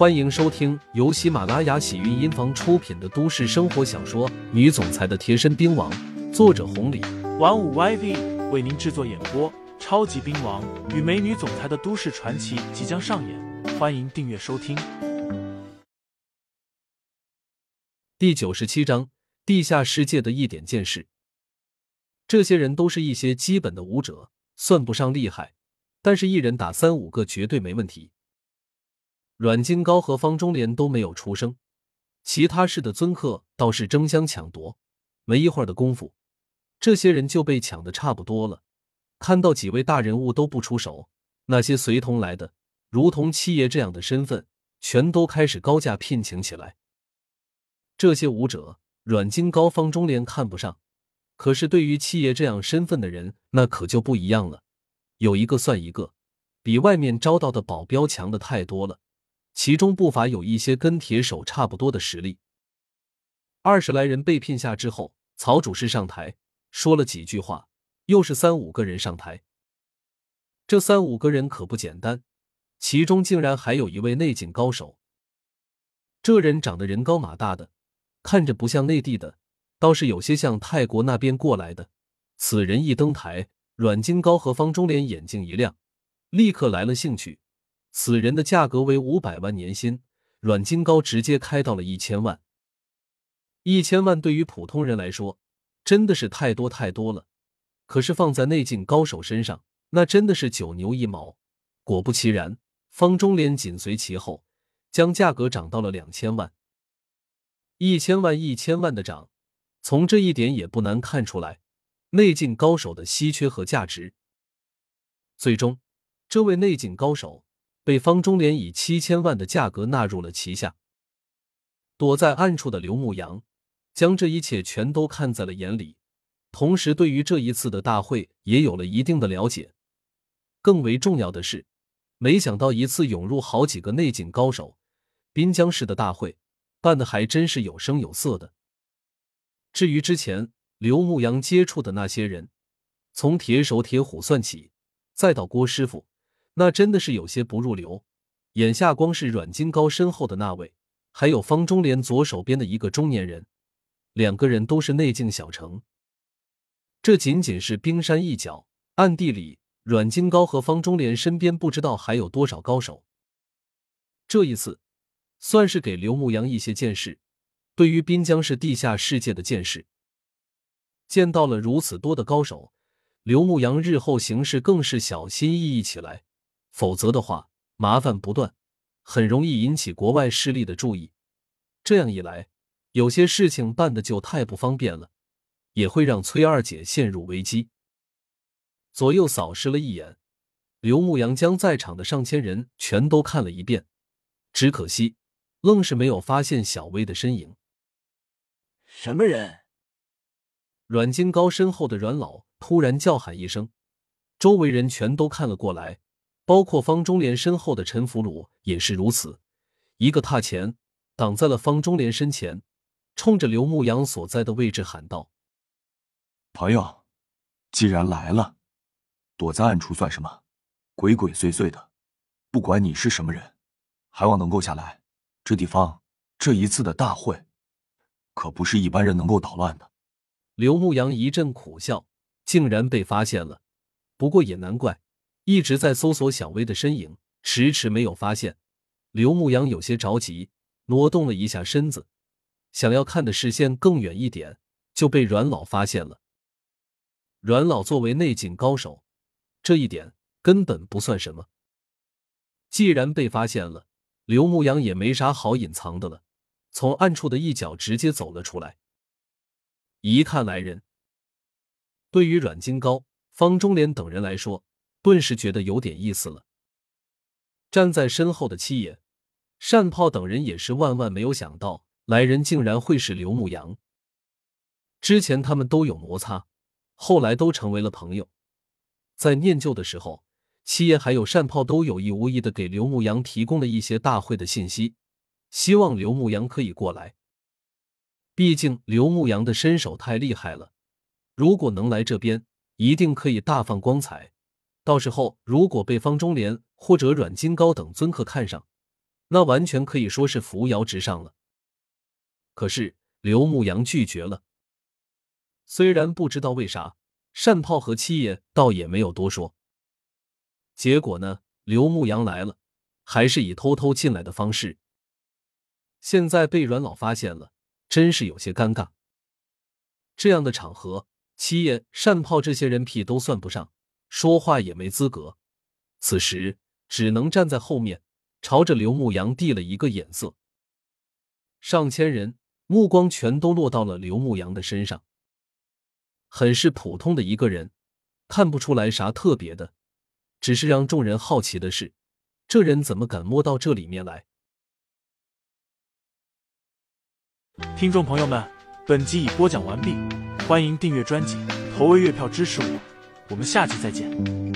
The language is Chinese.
欢迎收听由喜马拉雅喜韵音房出品的都市生活小说《女总裁的贴身兵王》，作者红礼，玩五 YV 为您制作演播。超级兵王与美女总裁的都市传奇即将上演，欢迎订阅收听。第九十七章：地下世界的一点见识。这些人都是一些基本的武者，算不上厉害，但是一人打三五个绝对没问题。阮金高和方中莲都没有出声，其他市的尊客倒是争相抢夺。没一会儿的功夫，这些人就被抢的差不多了。看到几位大人物都不出手，那些随同来的，如同七爷这样的身份，全都开始高价聘请起来。这些武者，阮金高、方中莲看不上。可是，对于七爷这样身份的人，那可就不一样了。有一个算一个，比外面招到的保镖强的太多了。其中不乏有一些跟铁手差不多的实力。二十来人被聘下之后，曹主事上台说了几句话，又是三五个人上台。这三五个人可不简单，其中竟然还有一位内景高手。这人长得人高马大的，看着不像内地的。倒是有些像泰国那边过来的。此人一登台，阮金高和方中莲眼睛一亮，立刻来了兴趣。此人的价格为五百万年薪，阮金高直接开到了一千万。一千万对于普通人来说，真的是太多太多了。可是放在内境高手身上，那真的是九牛一毛。果不其然，方中莲紧随其后，将价格涨到了两千万。一千万，一千万的涨。从这一点也不难看出来，内境高手的稀缺和价值。最终，这位内境高手被方中莲以七千万的价格纳入了旗下。躲在暗处的刘牧阳将这一切全都看在了眼里，同时对于这一次的大会也有了一定的了解。更为重要的是，没想到一次涌入好几个内景高手，滨江市的大会办的还真是有声有色的。至于之前刘牧阳接触的那些人，从铁手铁虎算起，再到郭师傅，那真的是有些不入流。眼下光是阮金高身后的那位，还有方中莲左手边的一个中年人，两个人都是内境小城。这仅仅是冰山一角，暗地里阮金高和方中莲身边不知道还有多少高手。这一次，算是给刘牧阳一些见识。对于滨江市地下世界的见识，见到了如此多的高手，刘牧阳日后行事更是小心翼翼起来。否则的话，麻烦不断，很容易引起国外势力的注意。这样一来，有些事情办的就太不方便了，也会让崔二姐陷入危机。左右扫视了一眼，刘牧阳将在场的上千人全都看了一遍，只可惜，愣是没有发现小薇的身影。什么人？阮金高身后的阮老突然叫喊一声，周围人全都看了过来，包括方中莲身后的陈福鲁也是如此。一个踏前，挡在了方中莲身前，冲着刘牧阳所在的位置喊道：“朋友，既然来了，躲在暗处算什么？鬼鬼祟祟的，不管你是什么人，还望能够下来。这地方，这一次的大会。”可不是一般人能够捣乱的。刘牧阳一阵苦笑，竟然被发现了。不过也难怪，一直在搜索小薇的身影，迟迟没有发现。刘牧阳有些着急，挪动了一下身子，想要看的视线更远一点，就被阮老发现了。阮老作为内境高手，这一点根本不算什么。既然被发现了，刘牧阳也没啥好隐藏的了。从暗处的一角直接走了出来，一看来人，对于阮金高、方中莲等人来说，顿时觉得有点意思了。站在身后的七爷、单炮等人也是万万没有想到，来人竟然会是刘牧阳。之前他们都有摩擦，后来都成为了朋友。在念旧的时候，七爷还有单炮都有意无意的给刘牧阳提供了一些大会的信息。希望刘牧阳可以过来，毕竟刘牧阳的身手太厉害了。如果能来这边，一定可以大放光彩。到时候如果被方中莲或者阮金高等尊客看上，那完全可以说是扶摇直上了。可是刘牧阳拒绝了。虽然不知道为啥，单炮和七爷倒也没有多说。结果呢，刘牧阳来了，还是以偷偷进来的方式。现在被阮老发现了，真是有些尴尬。这样的场合，七爷、单炮这些人屁都算不上，说话也没资格。此时只能站在后面，朝着刘牧阳递了一个眼色。上千人目光全都落到了刘牧阳的身上。很是普通的一个人，看不出来啥特别的，只是让众人好奇的是，这人怎么敢摸到这里面来？听众朋友们，本集已播讲完毕，欢迎订阅专辑，投喂月票支持我，我们下期再见。